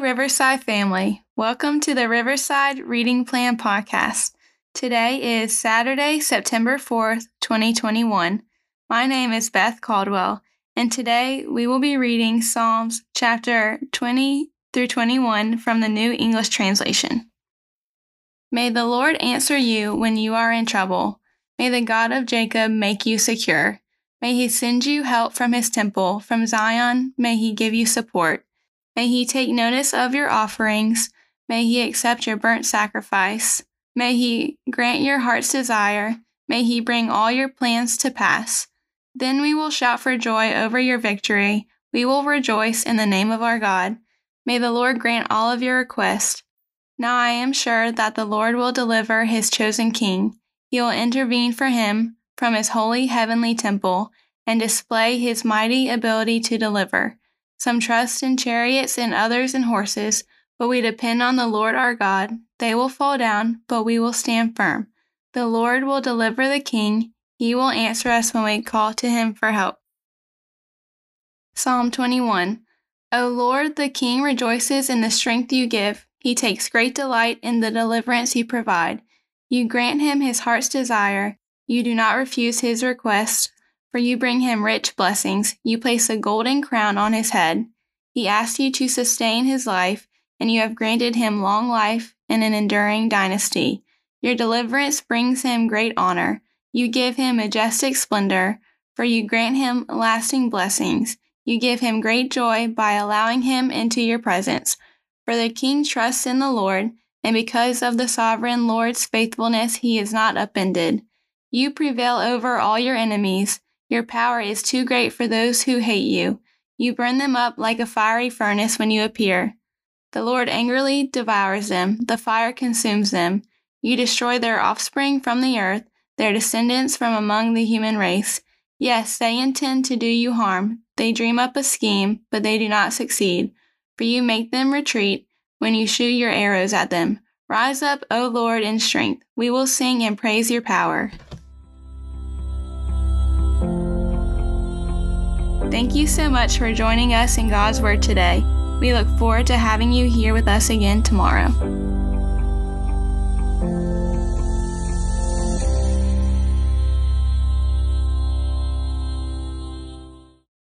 Riverside family. Welcome to the Riverside Reading Plan podcast. Today is Saturday, September 4th, 2021. My name is Beth Caldwell, and today we will be reading Psalms chapter 20 through 21 from the New English Translation. May the Lord answer you when you are in trouble. May the God of Jacob make you secure. May he send you help from his temple. From Zion, may he give you support. May he take notice of your offerings. May he accept your burnt sacrifice. May he grant your heart's desire. May he bring all your plans to pass. Then we will shout for joy over your victory. We will rejoice in the name of our God. May the Lord grant all of your requests. Now I am sure that the Lord will deliver his chosen king. He will intervene for him from his holy heavenly temple and display his mighty ability to deliver. Some trust in chariots and others in horses, but we depend on the Lord our God. They will fall down, but we will stand firm. The Lord will deliver the king. He will answer us when we call to him for help. Psalm 21 O Lord, the king rejoices in the strength you give. He takes great delight in the deliverance you provide. You grant him his heart's desire. You do not refuse his request for you bring him rich blessings. You place a golden crown on his head. He asks you to sustain his life, and you have granted him long life and an enduring dynasty. Your deliverance brings him great honor. You give him majestic splendor, for you grant him lasting blessings. You give him great joy by allowing him into your presence. For the king trusts in the Lord, and because of the sovereign Lord's faithfulness, he is not upended. You prevail over all your enemies. Your power is too great for those who hate you. You burn them up like a fiery furnace when you appear. The Lord angrily devours them, the fire consumes them. You destroy their offspring from the earth, their descendants from among the human race. Yes, they intend to do you harm. They dream up a scheme, but they do not succeed. For you make them retreat when you shoot your arrows at them. Rise up, O Lord, in strength. We will sing and praise your power. Thank you so much for joining us in God's Word today. We look forward to having you here with us again tomorrow.